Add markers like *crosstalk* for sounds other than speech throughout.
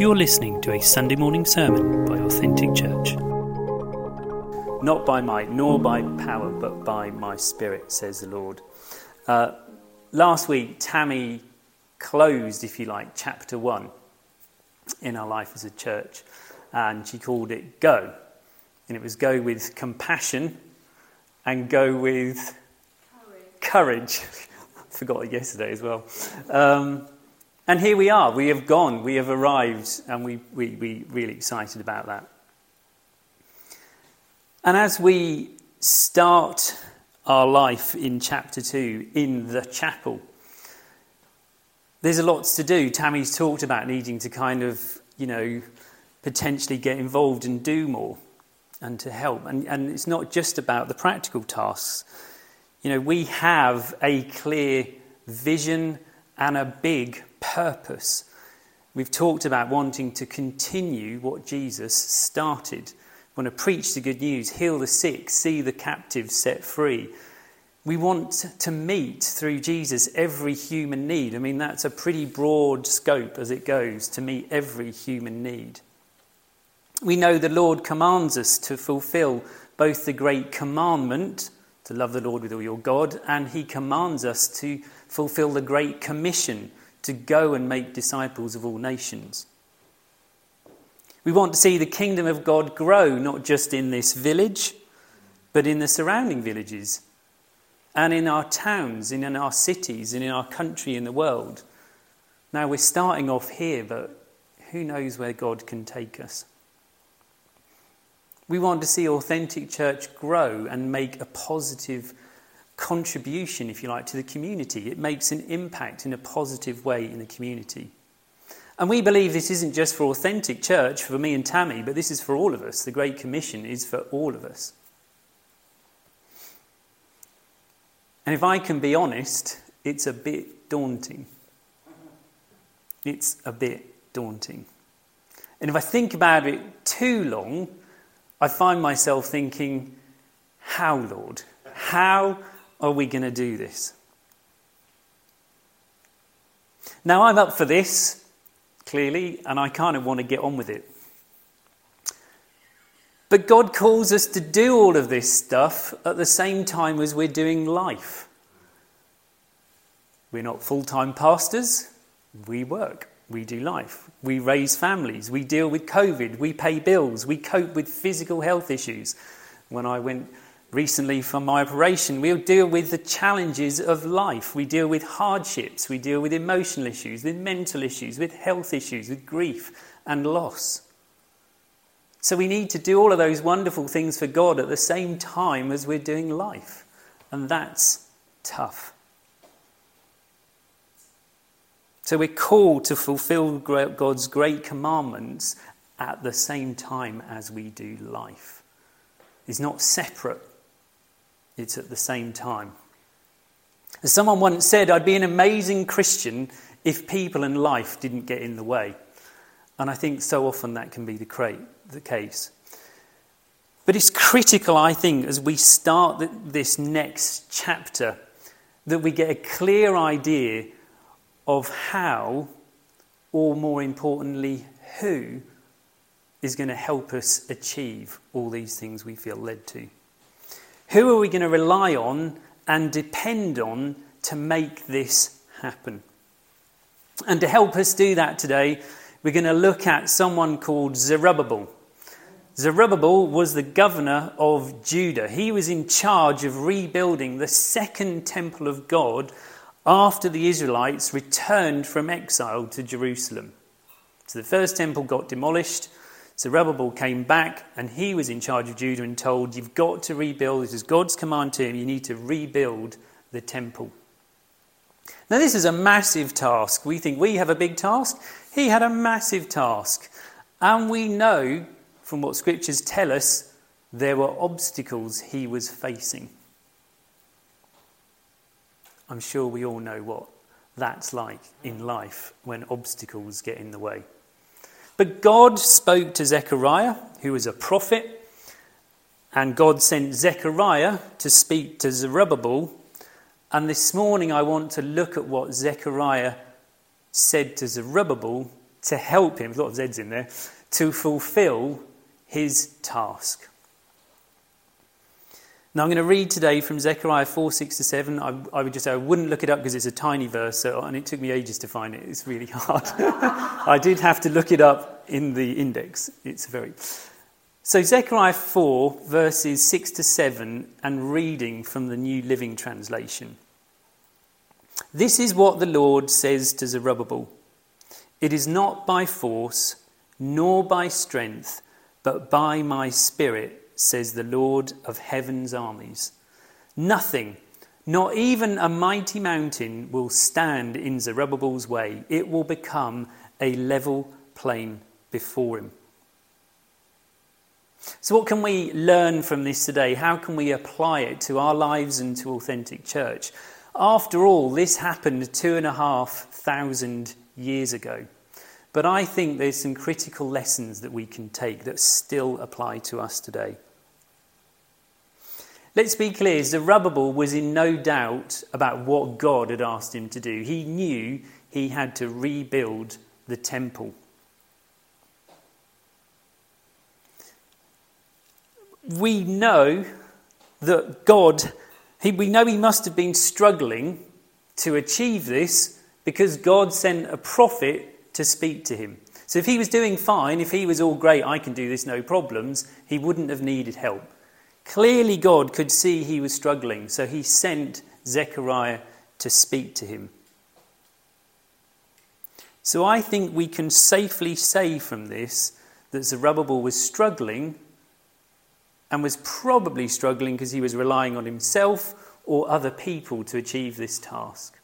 You're listening to a Sunday morning sermon by Authentic Church. Not by might, nor by power, but by my spirit, says the Lord. Uh, last week, Tammy closed, if you like, chapter one in our life as a church, and she called it Go. And it was go with compassion and go with courage. courage. *laughs* Forgot it yesterday as well. Um, and here we are. We have gone. We have arrived, and we, we, we really excited about that. And as we start our life in chapter 2 in the chapel, there's a lot to do. Tammy's talked about needing to kind of, you know, potentially get involved and do more and to help. And, and it's not just about the practical tasks. You know, we have a clear vision and a big purpose. We've talked about wanting to continue what Jesus started. We want to preach the good news, heal the sick, see the captives set free. We want to meet through Jesus every human need. I mean, that's a pretty broad scope as it goes to meet every human need. We know the Lord commands us to fulfill both the great commandment to love the Lord with all your God, and He commands us to fulfill the great commission to go and make disciples of all nations. We want to see the kingdom of God grow, not just in this village, but in the surrounding villages, and in our towns, and in our cities, and in our country, in the world. Now we're starting off here, but who knows where God can take us? We want to see authentic church grow and make a positive contribution, if you like, to the community. It makes an impact in a positive way in the community. And we believe this isn't just for authentic church, for me and Tammy, but this is for all of us. The Great Commission is for all of us. And if I can be honest, it's a bit daunting. It's a bit daunting. And if I think about it too long, I find myself thinking, How, Lord? How are we going to do this? Now, I'm up for this, clearly, and I kind of want to get on with it. But God calls us to do all of this stuff at the same time as we're doing life. We're not full time pastors, we work, we do life, we raise families, we deal with COVID, we pay bills, we cope with physical health issues. When I went recently from my operation, we'll deal with the challenges of life. We deal with hardships. We deal with emotional issues, with mental issues, with health issues, with grief and loss. So we need to do all of those wonderful things for God at the same time as we're doing life. And that's tough. So we're called to fulfill God's great commandments at the same time as we do life. It's not separate it's at the same time. As someone once said, I'd be an amazing Christian if people and life didn't get in the way. And I think so often that can be the, the case. But it's critical, I think, as we start this next chapter, that we get a clear idea of how, or more importantly, who is going to help us achieve all these things we feel led to. Who are we going to rely on and depend on to make this happen? And to help us do that today, we're going to look at someone called Zerubbabel. Zerubbabel was the governor of Judah. He was in charge of rebuilding the second temple of God after the Israelites returned from exile to Jerusalem. So the first temple got demolished, Zerubbabel came back and he was in charge of Judah and told, You've got to rebuild. This is God's command to him. You need to rebuild the temple. Now, this is a massive task. We think we have a big task. He had a massive task. And we know from what scriptures tell us, there were obstacles he was facing. I'm sure we all know what that's like in life when obstacles get in the way. But God spoke to Zechariah, who was a prophet, and God sent Zechariah to speak to Zerubbabel. And this morning I want to look at what Zechariah said to Zerubbabel to help him, a lot of Z's in there, to fulfill his task. Now I'm going to read today from Zechariah 4 6 to 7. I, I would just say I wouldn't look it up because it's a tiny verse, so, and it took me ages to find it. It's really *laughs* hard. I did have to look it up in the index. It's very. So, Zechariah 4, verses 6 to 7, and reading from the New Living Translation. This is what the Lord says to Zerubbabel It is not by force, nor by strength, but by my spirit says the Lord of heaven's armies. Nothing, not even a mighty mountain, will stand in Zerubbabel's way. It will become a level plain before him. So, what can we learn from this today? How can we apply it to our lives and to authentic church? After all, this happened two and a half thousand years ago. But I think there's some critical lessons that we can take that still apply to us today. Let's be clear Zerubbabel was in no doubt about what God had asked him to do. He knew he had to rebuild the temple. We know that God, we know he must have been struggling to achieve this because God sent a prophet to speak to him. So if he was doing fine, if he was all great, I can do this, no problems, he wouldn't have needed help. Clearly, God could see he was struggling, so he sent Zechariah to speak to him. So I think we can safely say from this that Zerubbabel was struggling and was probably struggling because he was relying on himself or other people to achieve this task.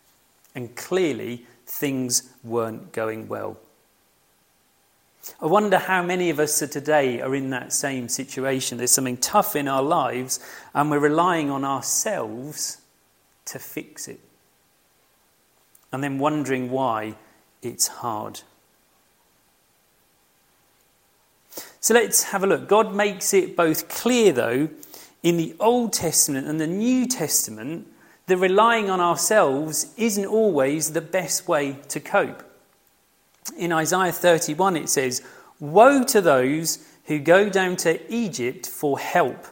And clearly, things weren't going well. I wonder how many of us today are in that same situation. There's something tough in our lives, and we're relying on ourselves to fix it. And then wondering why it's hard. So let's have a look. God makes it both clear, though, in the Old Testament and the New Testament, that relying on ourselves isn't always the best way to cope. In Isaiah 31, it says, Woe to those who go down to Egypt for help,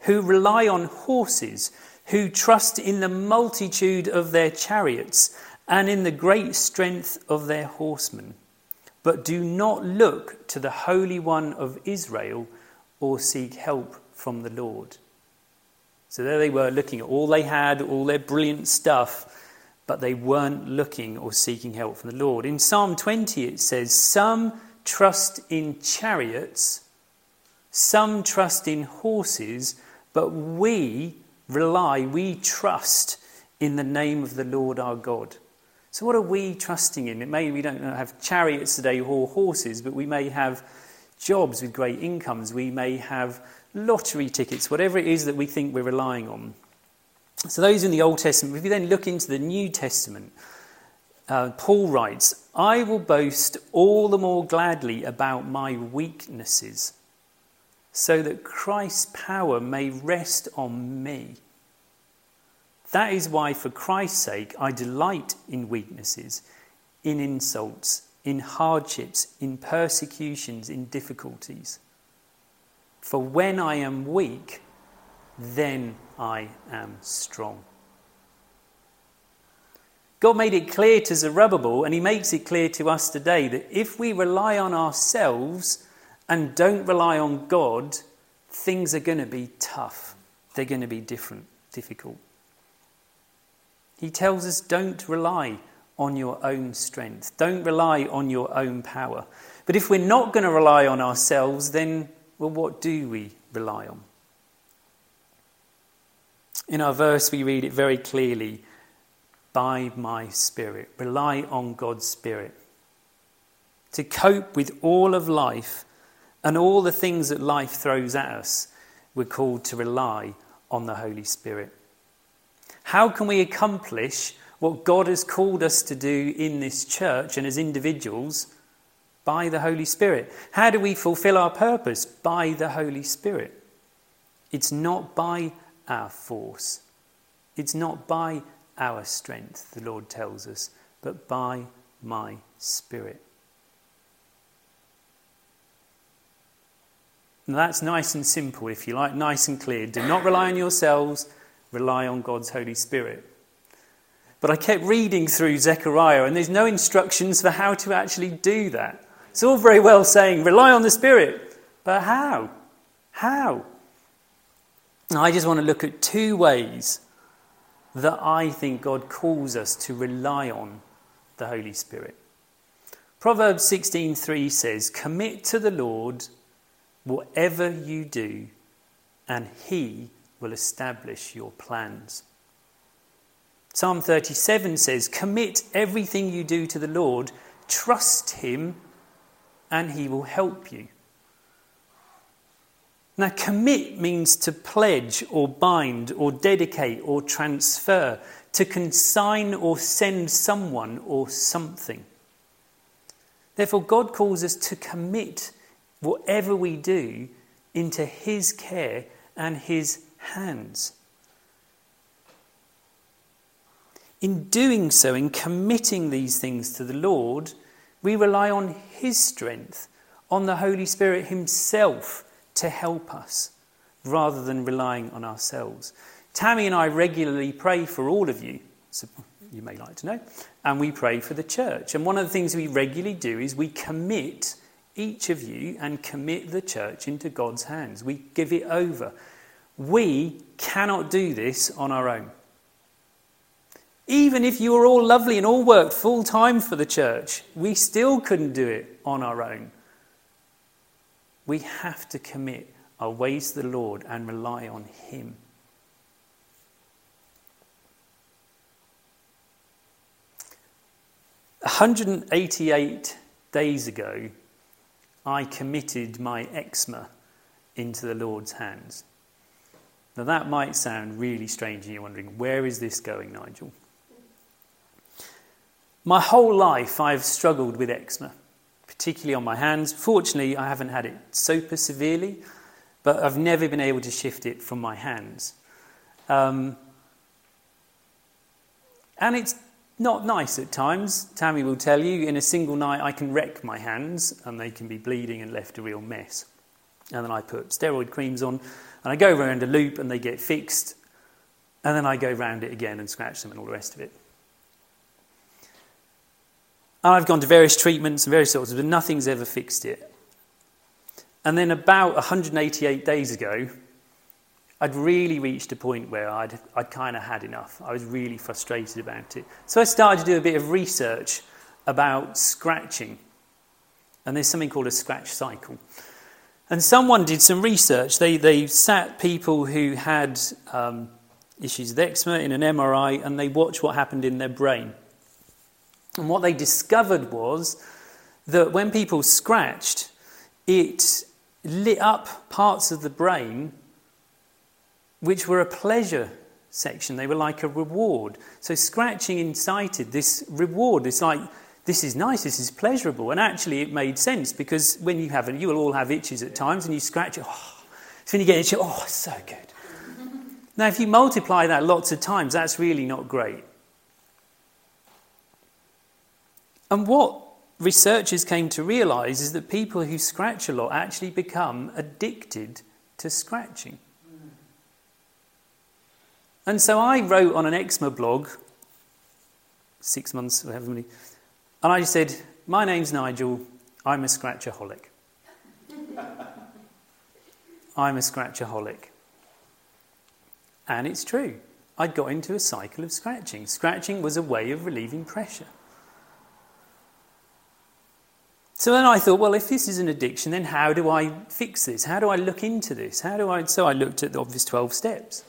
who rely on horses, who trust in the multitude of their chariots and in the great strength of their horsemen, but do not look to the Holy One of Israel or seek help from the Lord. So there they were looking at all they had, all their brilliant stuff, but they weren't looking or seeking help from the Lord. In Psalm 20, it says, Some trust in chariots, some trust in horses, but we rely, we trust in the name of the Lord our God. So, what are we trusting in? It may we don't have chariots today or horses, but we may have jobs with great incomes. We may have lottery tickets, whatever it is that we think we're relying on. So, those in the Old Testament, if you then look into the New Testament, uh, Paul writes, I will boast all the more gladly about my weaknesses, so that Christ's power may rest on me. That is why, for Christ's sake, I delight in weaknesses, in insults, in hardships, in persecutions, in difficulties. For when I am weak, then I am strong. God made it clear to Zerubbabel, and he makes it clear to us today, that if we rely on ourselves and don't rely on God, things are going to be tough. They're going to be different, difficult. He tells us don't rely on your own strength, don't rely on your own power. But if we're not going to rely on ourselves, then, well, what do we rely on? In our verse, we read it very clearly by my Spirit. Rely on God's Spirit. To cope with all of life and all the things that life throws at us, we're called to rely on the Holy Spirit. How can we accomplish what God has called us to do in this church and as individuals? By the Holy Spirit. How do we fulfill our purpose? By the Holy Spirit. It's not by our force. It's not by our strength, the Lord tells us, but by my Spirit. Now that's nice and simple, if you like, nice and clear. Do not rely on yourselves, rely on God's Holy Spirit. But I kept reading through Zechariah, and there's no instructions for how to actually do that. It's all very well saying, rely on the Spirit, but how? How? I just want to look at two ways that I think God calls us to rely on the Holy Spirit. Proverbs 16:3 says, "Commit to the Lord whatever you do, and he will establish your plans." Psalm 37 says, "Commit everything you do to the Lord, trust him, and he will help you." Now, commit means to pledge or bind or dedicate or transfer, to consign or send someone or something. Therefore, God calls us to commit whatever we do into His care and His hands. In doing so, in committing these things to the Lord, we rely on His strength, on the Holy Spirit Himself to help us rather than relying on ourselves. Tammy and I regularly pray for all of you, so you may like to know, and we pray for the church. And one of the things we regularly do is we commit each of you and commit the church into God's hands. We give it over. We cannot do this on our own. Even if you were all lovely and all worked full time for the church, we still couldn't do it on our own. We have to commit our ways to the Lord and rely on Him. hundred and eighty-eight days ago, I committed my eczema into the Lord's hands. Now, that might sound really strange, and you're wondering, where is this going, Nigel? My whole life, I've struggled with eczema particularly on my hands. Fortunately, I haven't had it super severely, but I've never been able to shift it from my hands. Um, and it's not nice at times. Tammy will tell you, in a single night, I can wreck my hands and they can be bleeding and left a real mess. And then I put steroid creams on and I go around a loop and they get fixed. And then I go round it again and scratch them and all the rest of it. I've gone to various treatments and various sorts, but nothing's ever fixed it. And then about 188 days ago, I'd really reached a point where I'd, I'd kind of had enough. I was really frustrated about it. So I started to do a bit of research about scratching. And there's something called a scratch cycle. And someone did some research. They, they sat people who had um, issues with eczema in an MRI and they watched what happened in their brain. And what they discovered was that when people scratched, it lit up parts of the brain which were a pleasure section. They were like a reward. So scratching incited this reward. It's like, this is nice, this is pleasurable. And actually, it made sense because when you have it, you will all have itches at times and you scratch it. Oh, so when you get itchy, oh, so good. *laughs* now, if you multiply that lots of times, that's really not great. And what researchers came to realize is that people who scratch a lot actually become addicted to scratching. And so I wrote on an eczema blog, six months, however many, and I said, My name's Nigel, I'm a scratchaholic. *laughs* I'm a scratchaholic. And it's true. I'd got into a cycle of scratching. Scratching was a way of relieving pressure. So then I thought, well, if this is an addiction, then how do I fix this? How do I look into this? How do I? So I looked at the obvious 12 steps.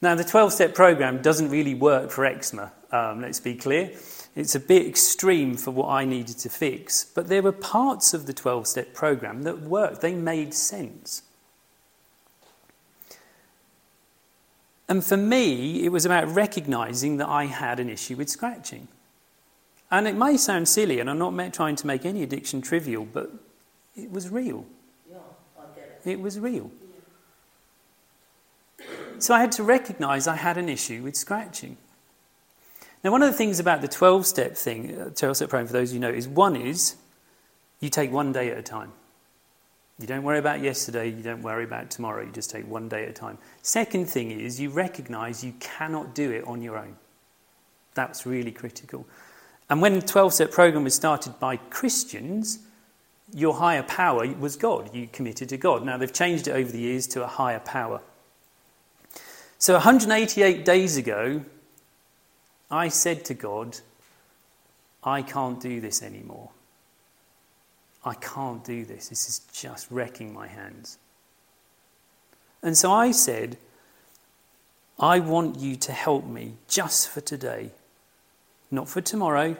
Now, the 12 step program doesn't really work for eczema, um, let's be clear. It's a bit extreme for what I needed to fix, but there were parts of the 12 step program that worked, they made sense. And for me, it was about recognizing that I had an issue with scratching. And it may sound silly, and I'm not trying to make any addiction trivial, but it was real. Yeah, I get it. It was real. So I had to recognize I had an issue with scratching. Now, one of the things about the 12 step thing, 12 uh, step program, for those you know, is one is you take one day at a time. You don't worry about yesterday, you don't worry about tomorrow, you just take one day at a time. Second thing is you recognize you cannot do it on your own. That's really critical. And when the 12 step program was started by Christians, your higher power was God. You committed to God. Now, they've changed it over the years to a higher power. So, 188 days ago, I said to God, I can't do this anymore. I can't do this. This is just wrecking my hands. And so I said, I want you to help me just for today. Not for tomorrow,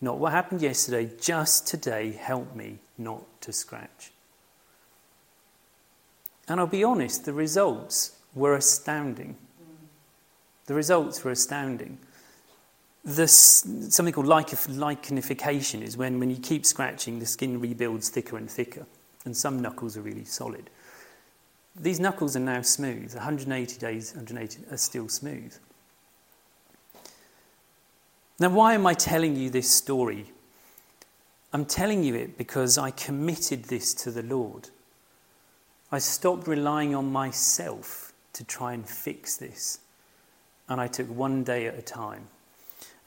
not what happened yesterday, just today, help me not to scratch. And I'll be honest, the results were astounding. The results were astounding. This, something called lichenification is when, when you keep scratching, the skin rebuilds thicker and thicker, and some knuckles are really solid. These knuckles are now smooth. 180 days, 180 are still smooth. Now, why am I telling you this story? I'm telling you it because I committed this to the Lord. I stopped relying on myself to try and fix this, and I took one day at a time.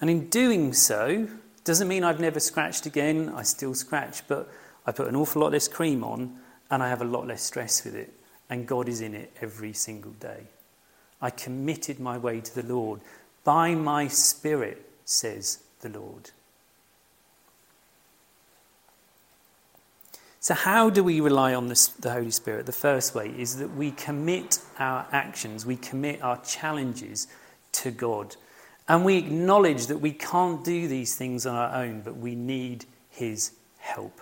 And in doing so, doesn't mean I've never scratched again, I still scratch, but I put an awful lot less cream on and I have a lot less stress with it, and God is in it every single day. I committed my way to the Lord by my Spirit says the Lord. So, how do we rely on this, the Holy Spirit? The first way is that we commit our actions, we commit our challenges to God. And we acknowledge that we can't do these things on our own, but we need His help.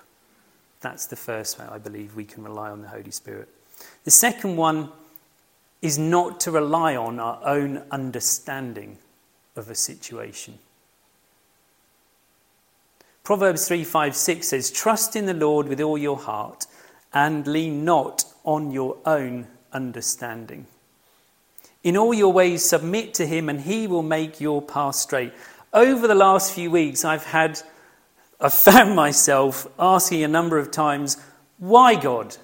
That's the first way I believe we can rely on the Holy Spirit. The second one is not to rely on our own understanding of a situation. Proverbs 3 5 6 says, Trust in the Lord with all your heart and lean not on your own understanding. In all your ways, submit to him, and he will make your path straight. Over the last few weeks, I've had, I've *laughs* found myself asking a number of times, Why, God?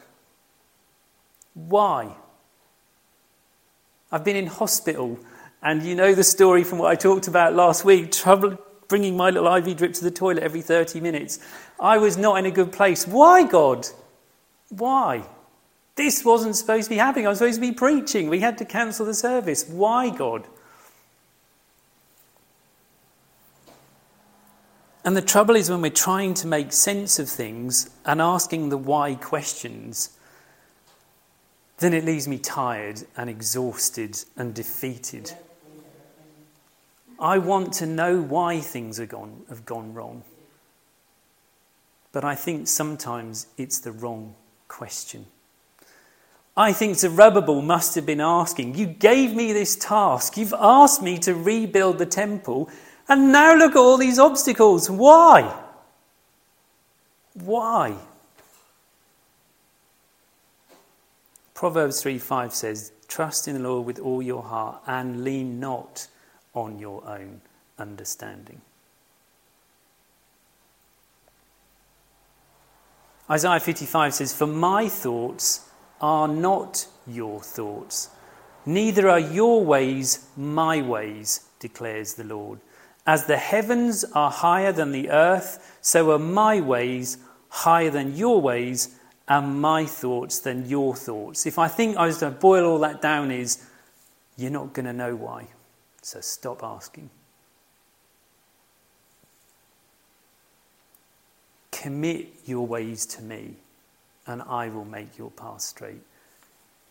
Why? I've been in hospital, and you know the story from what I talked about last week trouble, bringing my little IV drip to the toilet every 30 minutes. I was not in a good place. Why, God? Why? This wasn't supposed to be happening. I was supposed to be preaching. We had to cancel the service. Why, God? And the trouble is when we're trying to make sense of things and asking the why questions, then it leaves me tired and exhausted and defeated. I want to know why things have gone, have gone wrong. But I think sometimes it's the wrong question. I think Zerubbabel must have been asking, You gave me this task. You've asked me to rebuild the temple. And now look at all these obstacles. Why? Why? Proverbs 3 5 says, Trust in the Lord with all your heart and lean not on your own understanding. Isaiah 55 says, For my thoughts are not your thoughts, neither are your ways my ways, declares the Lord. As the heavens are higher than the earth, so are my ways higher than your ways, and my thoughts than your thoughts. If I think I was to boil all that down, is you're not going to know why. So stop asking. Commit your ways to me, and I will make your path straight.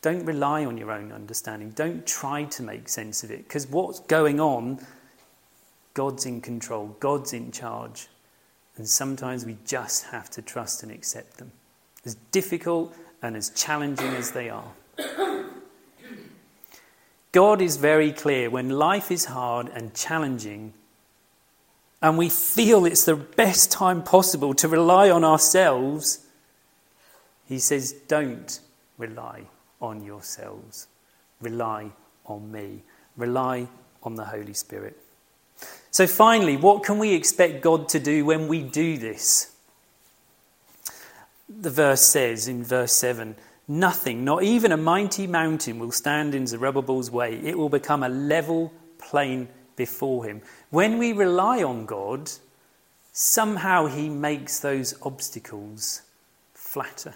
Don't rely on your own understanding. Don't try to make sense of it, because what's going on, God's in control, God's in charge. And sometimes we just have to trust and accept them, as difficult and as challenging as they are. God is very clear when life is hard and challenging, and we feel it's the best time possible to rely on ourselves, He says, Don't rely on yourselves. Rely on me. Rely on the Holy Spirit. So, finally, what can we expect God to do when we do this? The verse says in verse 7 Nothing, not even a mighty mountain, will stand in Zerubbabel's way. It will become a level plain before him. When we rely on God, somehow he makes those obstacles flatter.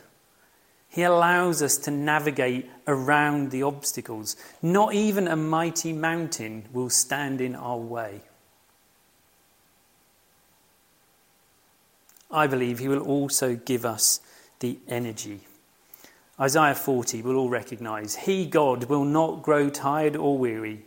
He allows us to navigate around the obstacles. Not even a mighty mountain will stand in our way. I believe He will also give us the energy. Isaiah 40 we'll all recognize He, God, will not grow tired or weary,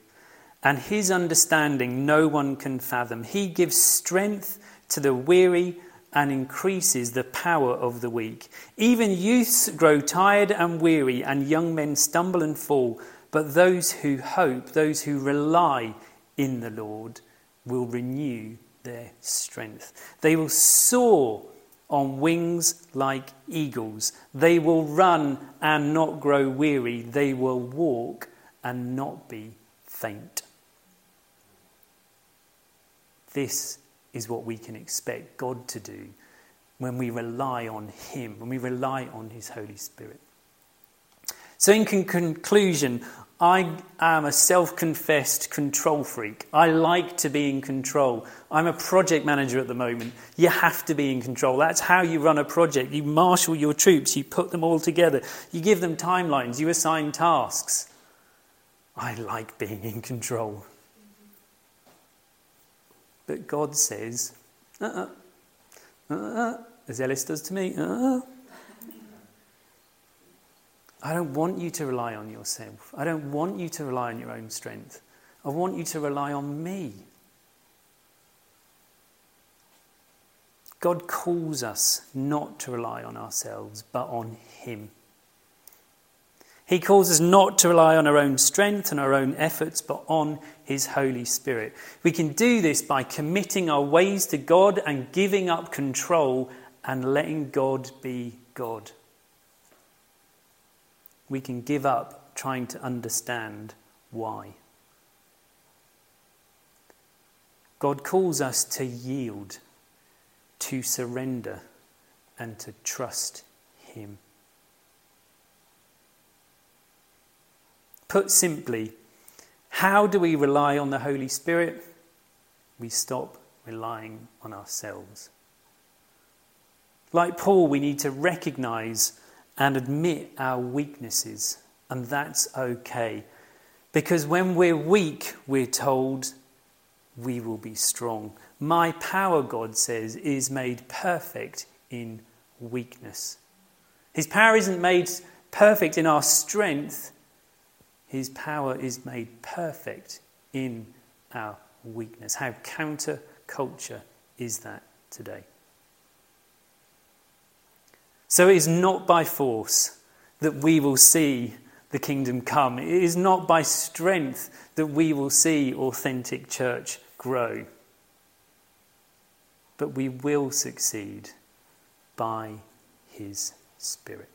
and His understanding no one can fathom. He gives strength to the weary and increases the power of the weak. Even youths grow tired and weary, and young men stumble and fall. But those who hope, those who rely in the Lord, will renew their strength. They will soar on wings like eagles. They will run and not grow weary. They will walk and not be faint. This is what we can expect God to do when we rely on Him, when we rely on His Holy Spirit. So, in conclusion, I am a self confessed control freak. I like to be in control. I'm a project manager at the moment. You have to be in control. That's how you run a project. You marshal your troops, you put them all together, you give them timelines, you assign tasks. I like being in control. But God says, uh uh-uh, uh, as Ellis does to me, uh uh I don't want you to rely on yourself. I don't want you to rely on your own strength. I want you to rely on me. God calls us not to rely on ourselves, but on Him. He calls us not to rely on our own strength and our own efforts, but on His Holy Spirit. We can do this by committing our ways to God and giving up control and letting God be God we can give up trying to understand why. God calls us to yield, to surrender, and to trust Him. Put simply, how do we rely on the Holy Spirit? We stop relying on ourselves. Like Paul, we need to recognize and admit our weaknesses, and that's okay. Because when we're weak, we're told we will be strong. My power, God says, is made perfect in weakness. His power isn't made perfect in our strength, His power is made perfect in our weakness. How counterculture is that today? So it is not by force that we will see the kingdom come. It is not by strength that we will see authentic church grow. But we will succeed by his Spirit.